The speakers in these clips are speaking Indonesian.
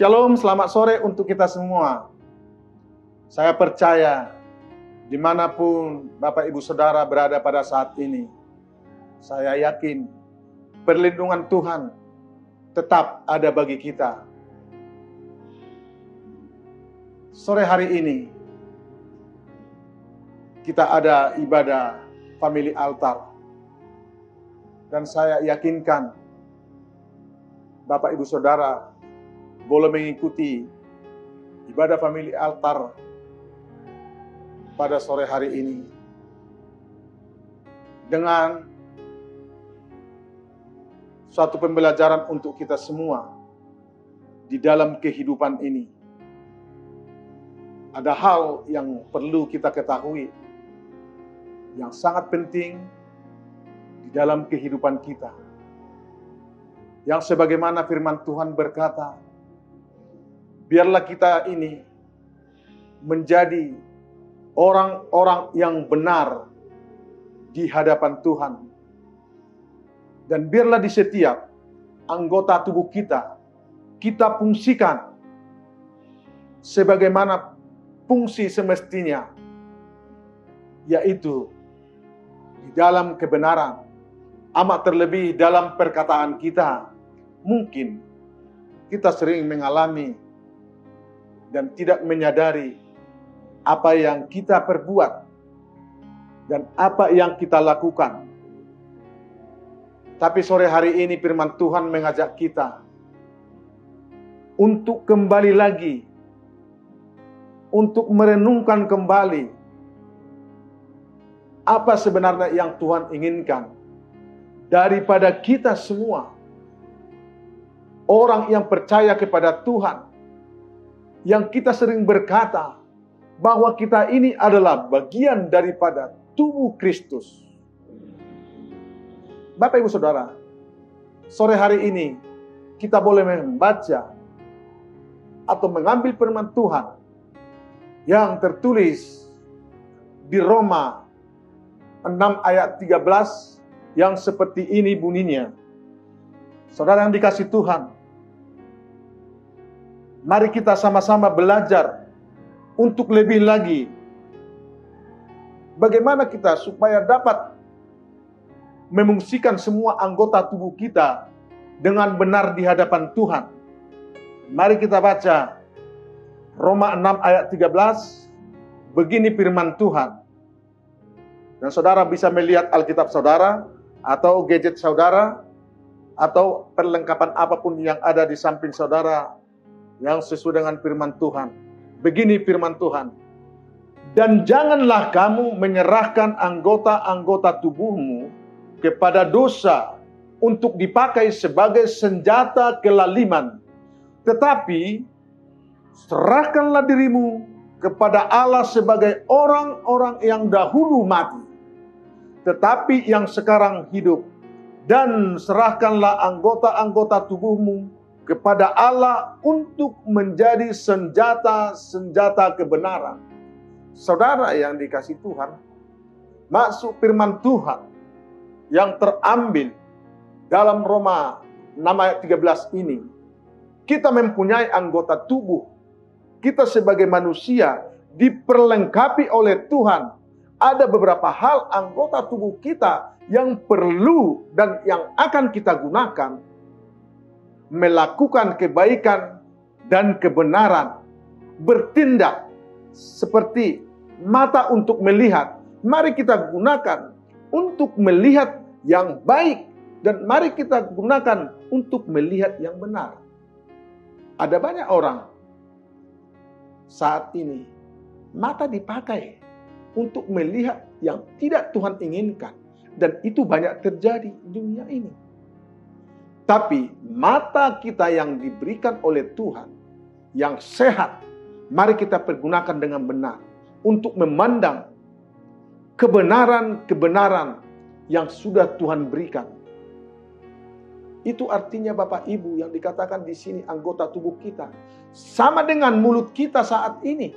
Shalom, selamat sore untuk kita semua. Saya percaya di mana pun Bapak Ibu Saudara berada pada saat ini, saya yakin perlindungan Tuhan tetap ada bagi kita. Sore hari ini, kita ada ibadah family altar. Dan saya yakinkan Bapak Ibu Saudara boleh mengikuti ibadah family altar pada sore hari ini dengan suatu pembelajaran untuk kita semua di dalam kehidupan ini. Ada hal yang perlu kita ketahui yang sangat penting di dalam kehidupan kita. Yang sebagaimana firman Tuhan berkata, biarlah kita ini menjadi orang-orang yang benar di hadapan Tuhan. Dan biarlah di setiap anggota tubuh kita, kita fungsikan sebagaimana fungsi semestinya, yaitu di dalam kebenaran, amat terlebih dalam perkataan kita, mungkin kita sering mengalami dan tidak menyadari apa yang kita perbuat dan apa yang kita lakukan. Tapi sore hari ini firman Tuhan mengajak kita untuk kembali lagi untuk merenungkan kembali apa sebenarnya yang Tuhan inginkan daripada kita semua. Orang yang percaya kepada Tuhan, yang kita sering berkata bahwa kita ini adalah bagian daripada tubuh Kristus. Bapak, ibu, saudara, sore hari ini kita boleh membaca atau mengambil firman Tuhan yang tertulis di Roma 6 ayat 13 yang seperti ini bunyinya. Saudara yang dikasih Tuhan, mari kita sama-sama belajar untuk lebih lagi bagaimana kita supaya dapat memungsikan semua anggota tubuh kita dengan benar di hadapan Tuhan. Mari kita baca Roma 6 ayat 13. Begini firman Tuhan. Dan saudara bisa melihat Alkitab saudara, atau gadget saudara, atau perlengkapan apa pun yang ada di samping saudara yang sesuai dengan firman Tuhan. Begini firman Tuhan. Dan janganlah kamu menyerahkan anggota-anggota tubuhmu kepada dosa untuk dipakai sebagai senjata kelaliman. Tetapi serahkanlah dirimu kepada Allah sebagai orang-orang yang dahulu mati tetapi yang sekarang hidup. Dan serahkanlah anggota-anggota tubuhmu kepada Allah untuk menjadi senjata-senjata kebenaran. Saudara yang dikasih Tuhan, masuk firman Tuhan yang terambil dalam Roma 6 ayat 13 ini. Kita mempunyai anggota tubuh. Kita sebagai manusia diperlengkapi oleh Tuhan ada beberapa hal anggota tubuh kita yang perlu dan yang akan kita gunakan melakukan kebaikan dan kebenaran, bertindak seperti mata untuk melihat. Mari kita gunakan untuk melihat yang baik dan mari kita gunakan untuk melihat yang benar. Ada banyak orang saat ini mata dipakai untuk melihat yang tidak Tuhan inginkan. Dan itu banyak terjadi di dunia ini. Tapi mata kita yang diberikan oleh Tuhan, yang sehat, mari kita pergunakan dengan benar untuk memandang kebenaran-kebenaran yang sudah Tuhan berikan. Itu artinya Bapak Ibu yang dikatakan di sini anggota tubuh kita. Sama dengan mulut kita saat ini.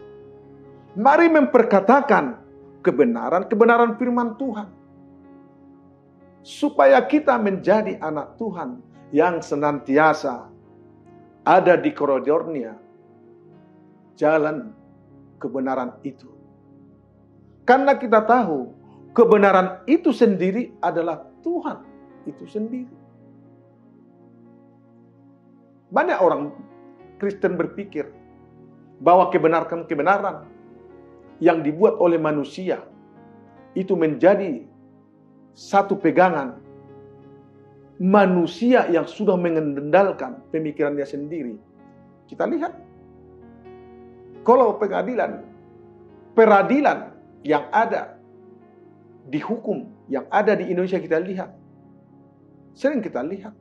Mari memperkatakan kebenaran-kebenaran firman Tuhan. Supaya kita menjadi anak Tuhan yang senantiasa ada di koridornya jalan kebenaran itu. Karena kita tahu kebenaran itu sendiri adalah Tuhan itu sendiri. Banyak orang Kristen berpikir bahwa kebenaran-kebenaran yang dibuat oleh manusia itu menjadi satu pegangan manusia yang sudah mengendalikan pemikirannya sendiri. Kita lihat kalau pengadilan, peradilan yang ada di hukum yang ada di Indonesia kita lihat, sering kita lihat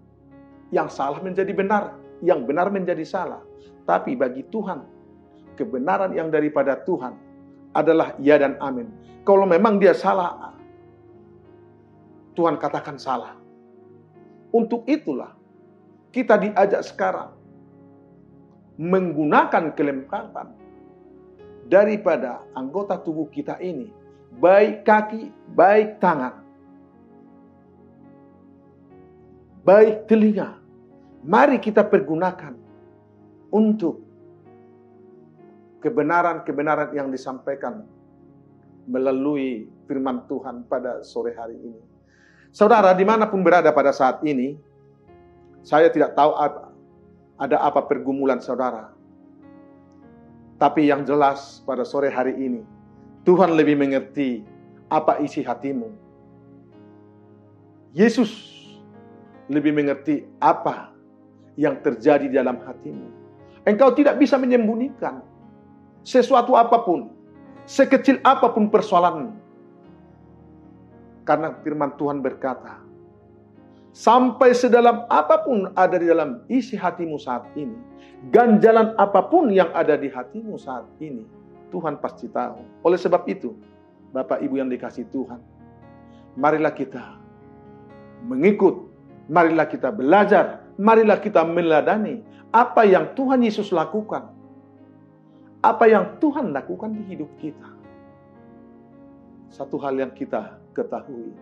yang salah menjadi benar, yang benar menjadi salah. Tapi bagi Tuhan, kebenaran yang daripada Tuhan adalah ya dan amin. Kalau memang dia salah, Tuhan katakan salah. Untuk itulah kita diajak sekarang menggunakan kelengkapan daripada anggota tubuh kita ini, baik kaki, baik tangan, baik telinga. Mari kita pergunakan untuk kebenaran-kebenaran yang disampaikan melalui firman Tuhan pada sore hari ini. Saudara, di mana pun berada pada saat ini, saya tidak tahu ada apa pergumulan saudara. Tapi yang jelas pada sore hari ini, Tuhan lebih mengerti apa isi hatimu. Yesus lebih mengerti apa yang terjadi di dalam hatimu. Engkau tidak bisa menyembunyikan sesuatu apa pun, sekecil apa pun persoalan karena firman Tuhan berkata, sampai sedalam apa pun ada di dalam isi hatimu saat ini, ganjalan apa pun yang ada di hatimu saat ini, Tuhan pasti tahu. Oleh sebab itu, Bapak Ibu yang dikasih Tuhan, marilah kita mengikut, marilah kita belajar, marilah kita meladani apa yang Tuhan Yesus lakukan. Apa yang Tuhan lakukan di hidup kita. Satu hal yang kita ketahui.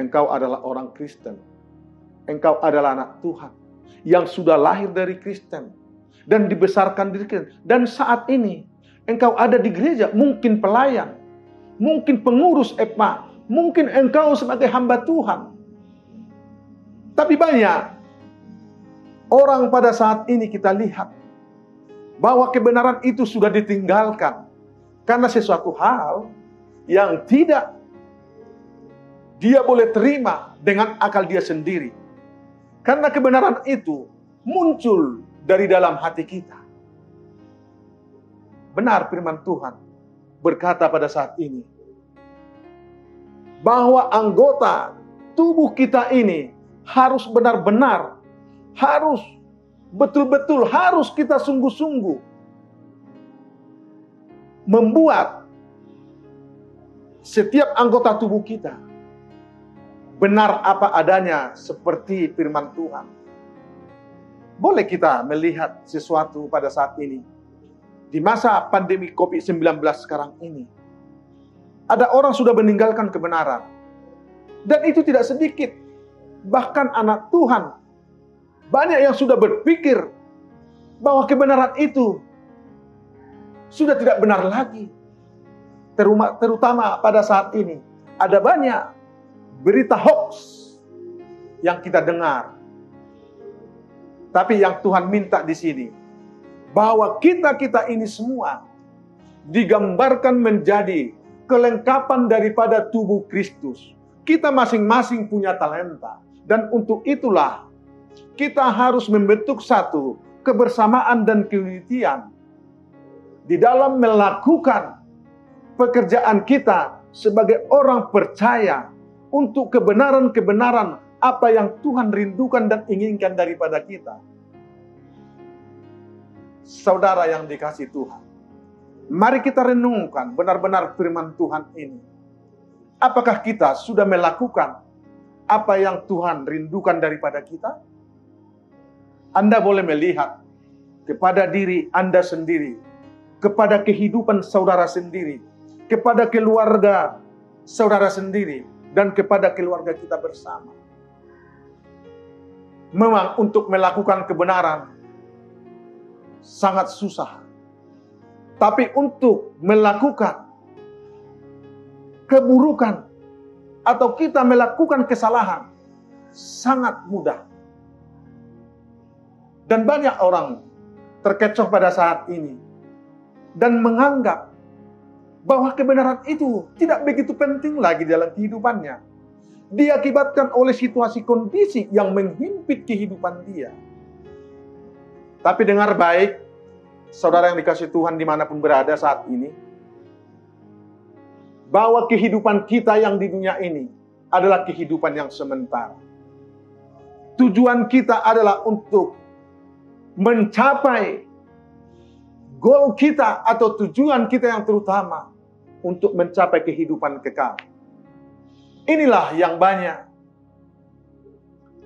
Engkau adalah orang Kristen. Engkau adalah anak Tuhan yang sudah lahir dari Kristen dan dibesarkan di Kristen. Dan saat ini engkau ada di gereja, mungkin pelayan, mungkin pengurus EPA, mungkin engkau sebagai hamba Tuhan. Tapi banyak orang pada saat ini kita lihat bahwa kebenaran itu sudah ditinggalkan karena sesuatu hal yang tidak dia boleh terima dengan akal dia sendiri. Karena kebenaran itu muncul dari dalam hati kita. Benar firman Tuhan berkata pada saat ini bahwa anggota tubuh kita ini harus benar-benar harus betul-betul harus kita sungguh-sungguh membuat setiap anggota tubuh kita benar apa adanya seperti firman Tuhan. Boleh kita melihat sesuatu pada saat ini. Di masa pandemi COVID-19 sekarang ini. Ada orang sudah meninggalkan kebenaran. Dan itu tidak sedikit. Bahkan anak Tuhan. Banyak yang sudah berpikir bahwa kebenaran itu sudah tidak benar lagi terutama pada saat ini, ada banyak berita hoax yang kita dengar. Tapi yang Tuhan minta di sini, bahwa kita-kita ini semua digambarkan menjadi kelengkapan daripada tubuh Kristus. Kita masing-masing punya talenta. Dan untuk itulah kita harus membentuk satu kebersamaan dan keunitian di dalam melakukan pekerjaan kita sebagai orang percaya untuk kebenaran-kebenaran apa yang Tuhan rindukan dan inginkan daripada kita. Saudara yang dikasih Tuhan, mari kita renungkan benar-benar firman Tuhan ini. Apakah kita sudah melakukan apa yang Tuhan rindukan daripada kita? Anda boleh melihat kepada diri Anda sendiri, kepada kehidupan saudara sendiri, kepada keluarga saudara sendiri dan kepada keluarga kita bersama. Memang untuk melakukan kebenaran sangat susah. Tapi untuk melakukan keburukan atau kita melakukan kesalahan sangat mudah. Dan banyak orang terkecoh pada saat ini dan menganggap bahwa kebenaran itu tidak begitu penting lagi dalam kehidupannya. Diakibatkan oleh situasi kondisi yang menghimpit kehidupan dia. Tapi dengar baik, saudara yang dikasih Tuhan di mana pun berada saat ini, bahwa kehidupan kita yang di dunia ini adalah kehidupan yang sementara. Tujuan kita adalah untuk mencapai goal kita atau tujuan kita yang terutama untuk mencapai kehidupan kekal. Inilah yang banyak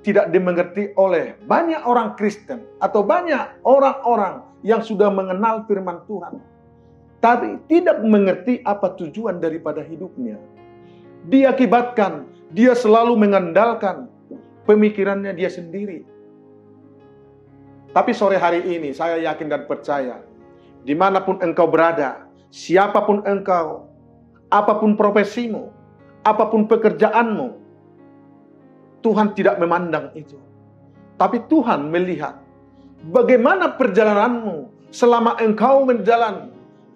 tidak dimengerti oleh banyak orang Kristen atau banyak orang-orang yang sudah mengenal firman Tuhan. Tapi tidak mengerti apa tujuan daripada hidupnya. Diakibatkan dia selalu mengandalkan pemikirannya dia sendiri tapi sore hari ini saya yakin dan percaya, di mana pun engkau berada, siapa pun engkau, apa pun profesimu, apa pun pekerjaanmu, Tuhan tidak memandang itu. Tapi Tuhan melihat bagaimana perjalananmu selama engkau menjalan,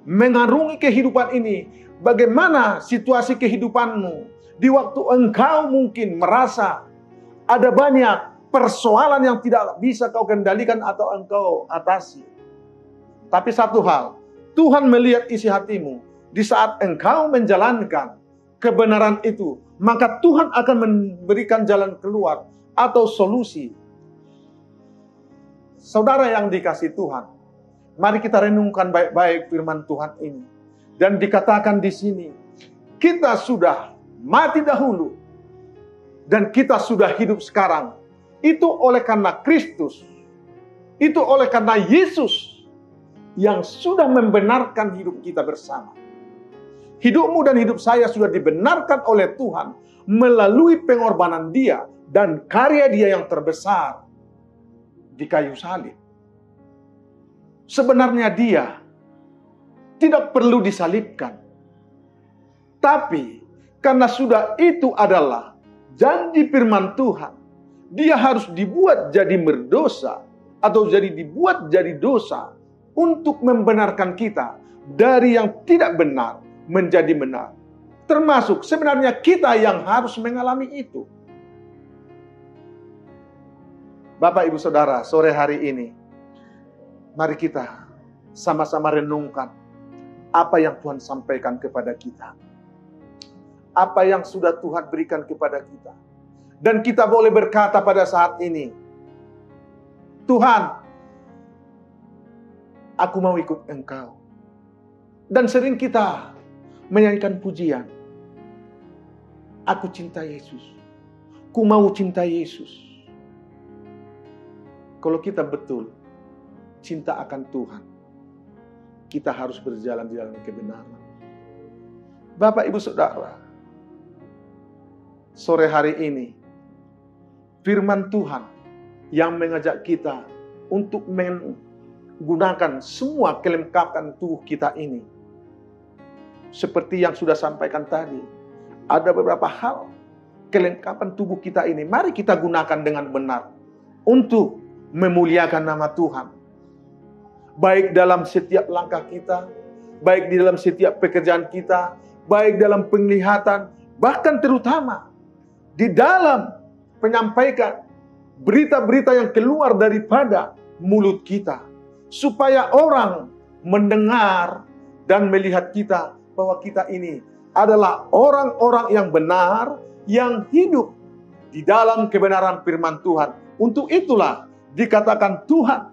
mengarungi kehidupan ini, bagaimana situasi kehidupanmu di waktu engkau mungkin merasa ada banyak persoalan yang tidak bisa kau kendalikan atau engkau atasi. Tapi satu hal, Tuhan melihat isi hatimu di saat engkau menjalankan kebenaran itu, maka Tuhan akan memberikan jalan keluar atau solusi. Saudara yang dikasih Tuhan, mari kita renungkan baik-baik firman Tuhan ini. Dan dikatakan di sini, kita sudah mati dahulu dan kita sudah hidup sekarang itu oleh karena Kristus. Itu oleh karena Yesus yang sudah membenarkan hidup kita bersama. Hidupmu dan hidup saya sudah dibenarkan oleh Tuhan melalui pengorbanan Dia dan karya Dia yang terbesar di kayu salib. Sebenarnya Dia tidak perlu disalibkan. Tapi karena sudah itu adalah janji firman Tuhan dia harus dibuat jadi berdosa atau jadi dibuat jadi dosa untuk membenarkan kita dari yang tidak benar menjadi benar. Termasuk sebenarnya kita yang harus mengalami itu. Bapak, Ibu, Saudara, sore hari ini, mari kita sama-sama renungkan apa yang Tuhan sampaikan kepada kita. Apa yang sudah Tuhan berikan kepada kita dan kita boleh berkata pada saat ini, Tuhan, aku mau ikut Engkau. Dan sering kita menyanyikan pujian. Aku cinta Yesus. Ku mau cinta Yesus. Kalau kita betul cinta akan Tuhan, kita harus berjalan di dalam kebenaran. Bapak, Ibu, Saudara, sore hari ini firman Tuhan yang mengajak kita untuk menggunakan semua kelengkapan tubuh kita ini. Seperti yang sudah sampaikan tadi, ada beberapa hal kelengkapan tubuh kita ini. Mari kita gunakan dengan benar untuk memuliakan nama Tuhan. Baik dalam setiap langkah kita, baik di dalam setiap pekerjaan kita, baik dalam penglihatan, bahkan terutama di dalam menyampaikan berita-berita yang keluar daripada mulut kita. Supaya orang mendengar dan melihat kita bahwa kita ini adalah orang-orang yang benar, yang hidup di dalam kebenaran firman Tuhan. Untuk itulah dikatakan Tuhan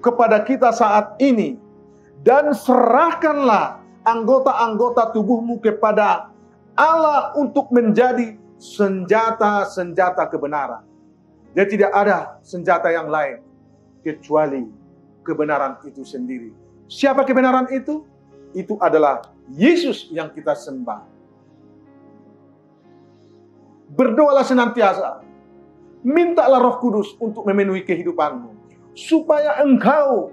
kepada kita saat ini. Dan serahkanlah anggota-anggota tubuhmu kepada Allah untuk menjadi senjata-senjata kebenaran. Dia tidak ada senjata yang lain kecuali kebenaran itu sendiri. Siapa kebenaran itu? Itu adalah Yesus yang kita sembah. Berdoalah senantiasa. mintalah Roh Kudus untuk memenuhi kehidupanmu, supaya engkau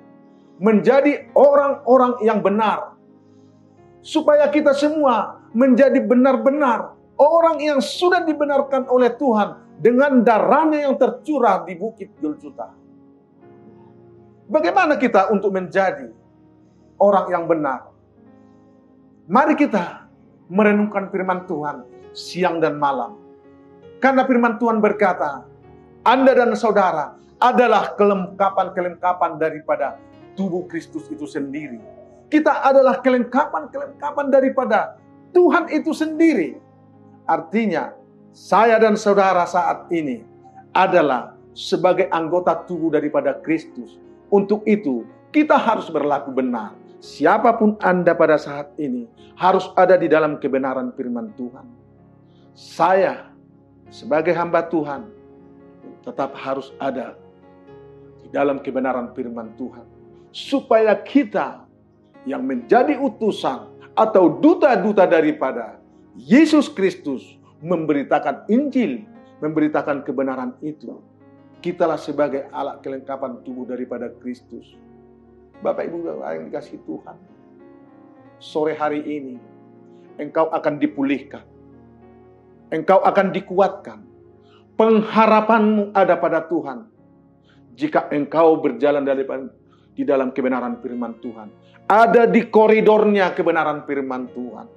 menjadi orang-orang yang benar, supaya kita semua menjadi benar-benar orang yang sudah dibenarkan oleh Tuhan dengan darahnya yang tercurah di bukit Golgota. Bagaimana kita untuk menjadi orang yang benar? Mari kita merenungkan firman Tuhan siang dan malam. Karena firman Tuhan berkata, Anda dan saudara adalah kelengkapan-kelengkapan daripada tubuh Kristus itu sendiri. Kita adalah kelengkapan-kelengkapan daripada Tuhan itu sendiri. Artinya, saya dan saudara saat ini adalah sebagai anggota tubuh daripada Kristus. Untuk itu, kita harus berlaku benar. Siapa pun Anda pada saat ini harus ada di dalam kebenaran firman Tuhan. Saya sebagai hamba Tuhan tetap harus ada di dalam kebenaran firman Tuhan. Supaya kita yang menjadi utusan atau duta-duta daripada Yesus Kristus memberitakan Injil, memberitakan kebenaran itu. Kitalah sebagai alat kelengkapan tubuh daripada Kristus. Bapak Ibu yang dikasih Tuhan. Sore hari ini engkau akan dipulihkan. Engkau akan dikuatkan. Pengharapanmu ada pada Tuhan. Jika engkau berjalan di dalam kebenaran firman Tuhan. Ada di koridornya kebenaran firman Tuhan.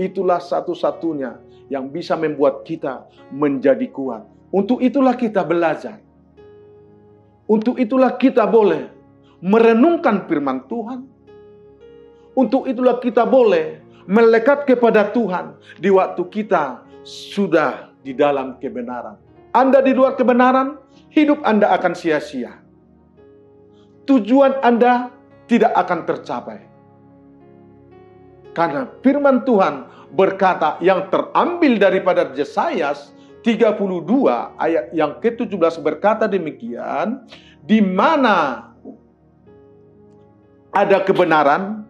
Itulah satu-satunya yang bisa membuat kita menjadi kuat. Untuk itulah kita belajar. Untuk itulah kita boleh merenungkan firman Tuhan. Untuk itulah kita boleh melekat kepada Tuhan di waktu kita sudah di dalam kebenaran. Anda di luar kebenaran, hidup Anda akan sia-sia. Tujuan Anda tidak akan tercapai. Karena firman Tuhan berkata yang terambil daripada Yesayas 32 ayat yang ke-17 berkata demikian, di mana ada kebenaran,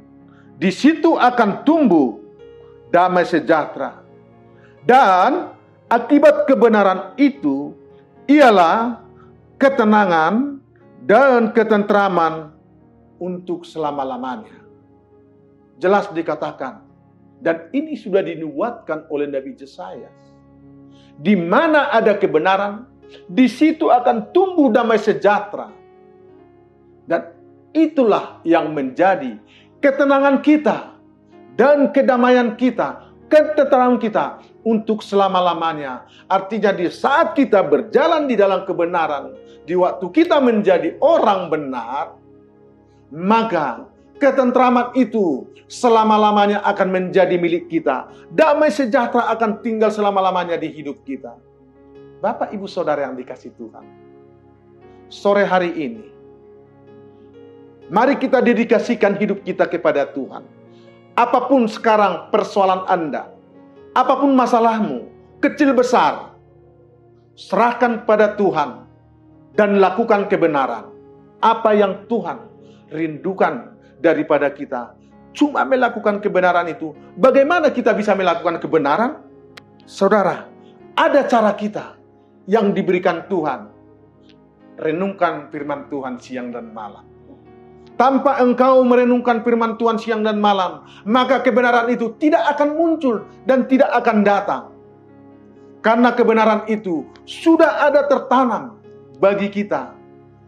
di situ akan tumbuh damai sejahtera. Dan akibat kebenaran itu ialah ketenangan dan ketentraman untuk selama-lamanya. Jelas dikatakan, dan ini sudah dinubuatkan oleh Nabi Yesaya. Di mana ada kebenaran, di situ akan tumbuh damai sejahtera. Dan itulah yang menjadi ketenangan kita dan kedamaian kita, ketentraman kita untuk selama-lamanya. Artinya di saat kita berjalan di dalam kebenaran, di waktu kita menjadi orang benar, maka Ketentraman itu selama-lamanya akan menjadi milik kita. Damai sejahtera akan tinggal selama-lamanya di hidup kita. Bapak, ibu, saudara yang dikasih Tuhan, sore hari ini, mari kita dedikasikan hidup kita kepada Tuhan. Apa pun sekarang persoalan Anda, apa pun masalahmu, kecil besar, serahkan pada Tuhan dan lakukan kebenaran. Apa yang Tuhan rindukan daripada kita cuma melakukan kebenaran itu. Bagaimana kita bisa melakukan kebenaran? Saudara, ada cara kita yang diberikan Tuhan. Renungkan firman Tuhan siang dan malam. Tanpa engkau merenungkan firman Tuhan siang dan malam, maka kebenaran itu tidak akan muncul dan tidak akan datang. Karena kebenaran itu sudah ada tertanam bagi kita.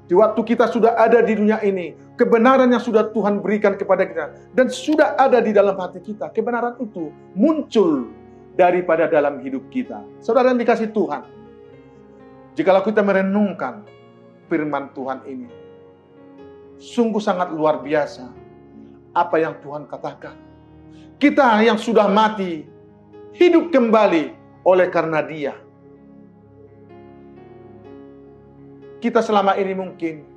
Di waktu kita sudah ada di dunia ini, kebenaran yang sudah Tuhan berikan kepada kita dan sudah ada di dalam hati kita. Kebenaran itu muncul daripada dalam hidup kita. Saudara yang dikasih Tuhan, jikalau kita merenungkan firman Tuhan ini, sungguh sangat luar biasa apa yang Tuhan katakan. Kita yang sudah mati, hidup kembali oleh karena dia. Kita selama ini mungkin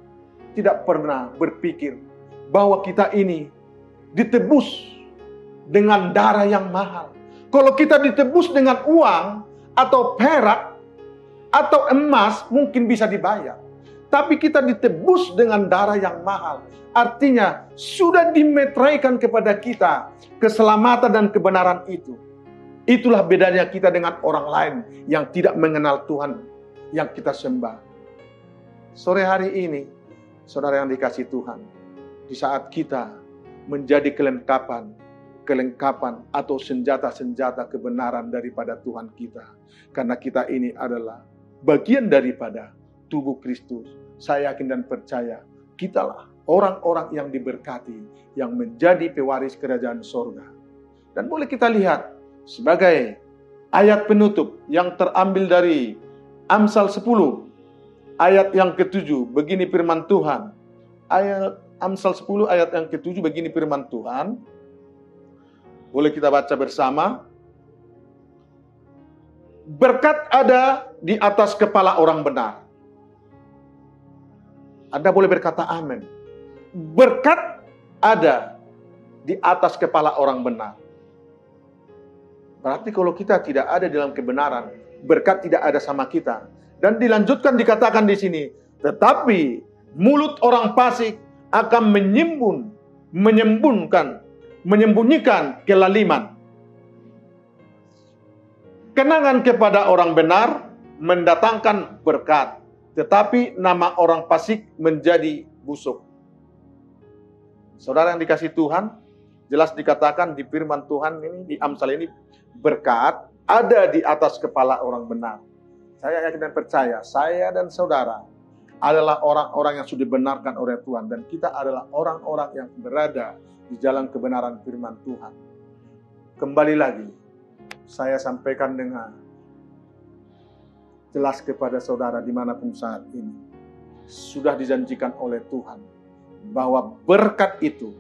tidak pernah berpikir bahwa kita ini ditebus dengan darah yang mahal. Kalau kita ditebus dengan uang atau perak atau emas mungkin bisa dibayar. Tapi kita ditebus dengan darah yang mahal. Artinya sudah dimetraikan kepada kita keselamatan dan kebenaran itu. Itulah bedanya kita dengan orang lain yang tidak mengenal Tuhan. yang kita sembah. Sore hari ini, saudara yang dikasih Tuhan, di saat kita menjadi kelengkapan, kelengkapan atau senjata-senjata kebenaran daripada Tuhan kita. Karena kita ini adalah bagian daripada tubuh Kristus. Saya yakin dan percaya, kitalah orang-orang yang diberkati, yang menjadi pewaris kerajaan sorga. Dan boleh kita lihat sebagai ayat penutup yang terambil dari Amsal 10 ayat yang ketujuh begini firman Tuhan. Ayat Amsal 10 ayat yang ketujuh begini firman Tuhan. Boleh kita baca bersama? Berkat ada di atas kepala orang benar. Anda boleh berkata amin. Berkat ada di atas kepala orang benar. Berarti kalau kita tidak ada dalam kebenaran, berkat tidak ada sama kita. Dan dilanjutkan dikatakan di sini, tetapi mulut orang fasik akan menyimbun, menyembunkan, menyembunyikan kelaliman. Kenangan kepada orang benar mendatangkan berkat, tetapi nama orang fasik menjadi busuk. Saudara yang dikasih Tuhan, jelas dikatakan di firman Tuhan ini, di Amsal ini, berkat ada di atas kepala orang benar. Saya yakin dan percaya, saya dan saudara adalah orang-orang yang sudah dibenarkan oleh Tuhan dan kita adalah orang-orang yang berada di jalan kebenaran firman Tuhan. Kembali lagi, saya sampaikan dengan jelas kepada saudara di mana pun saat ini. Sudah dijanjikan oleh Tuhan bahwa berkat itu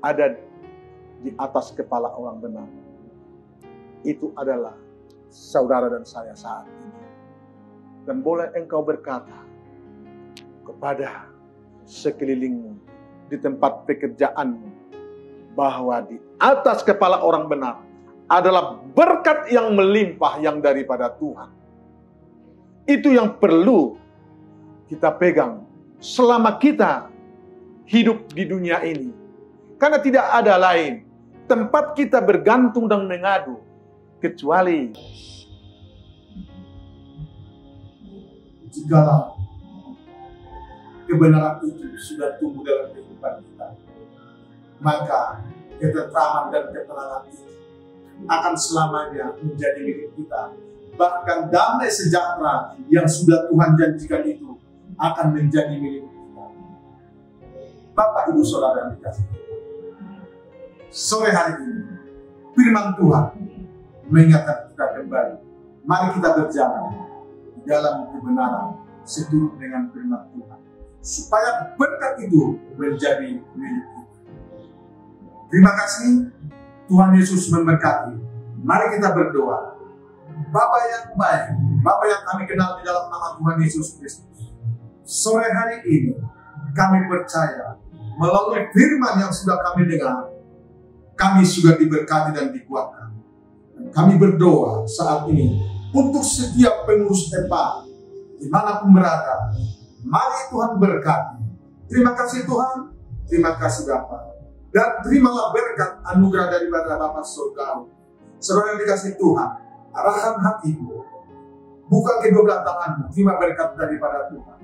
ada di atas kepala orang benar itu adalah saudara dan saya saat ini. Dan boleh engkau berkata kepada sekelilingmu di tempat pekerjaanmu bahwa di atas kepala orang benar adalah berkat yang melimpah yang daripada Tuhan. Itu yang perlu kita pegang selama kita hidup di dunia ini. Karena tidak ada lain tempat kita bergantung dan mengadu kecuali jika kebenaran itu sudah tumbuh dalam kehidupan kita, maka ketentraman dan ketenangan itu akan selamanya menjadi milik kita. Bahkan damai sejahtera yang sudah Tuhan janjikan itu akan menjadi milik kita. Bapak, Ibu, Saudara yang dikasih. Sore hari ini, firman Tuhan mengingatkan kita kembali. Mari kita berjalan di dalam kebenaran seturut dengan firman Tuhan. Supaya berkat itu menjadi milik kita. Terima kasih Tuhan Yesus memberkati. Mari kita berdoa. Bapak yang baik, Bapak yang kami kenal di dalam nama Tuhan Yesus Kristus. Sore hari ini kami percaya melalui firman yang sudah kami dengar, kami sudah diberkati dan dikuatkan kami berdoa saat ini untuk setiap pengurus EPA di mana pun berada. Mari Tuhan berkati. Terima kasih Tuhan, terima kasih Bapak. Dan terimalah berkat anugerah daripada Bapak Surga. Saudara yang dikasih Tuhan, arahan hatimu. Buka kedua belah tanganmu, terima berkat daripada Tuhan.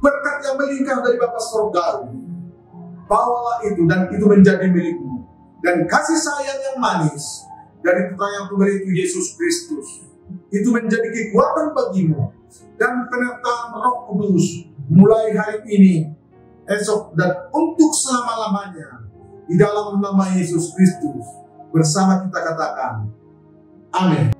Berkat yang melingkar dari Bapak Surga. Bawalah itu dan itu menjadi milikmu. Dan kasih sayang yang manis dari putra yang tunggal itu Yesus Kristus itu menjadi kekuatan bagimu. Dan penyertaan Roh Kudus mulai hari ini esok dan untuk selama-lamanya di dalam nama Yesus Kristus bersama kita katakan amin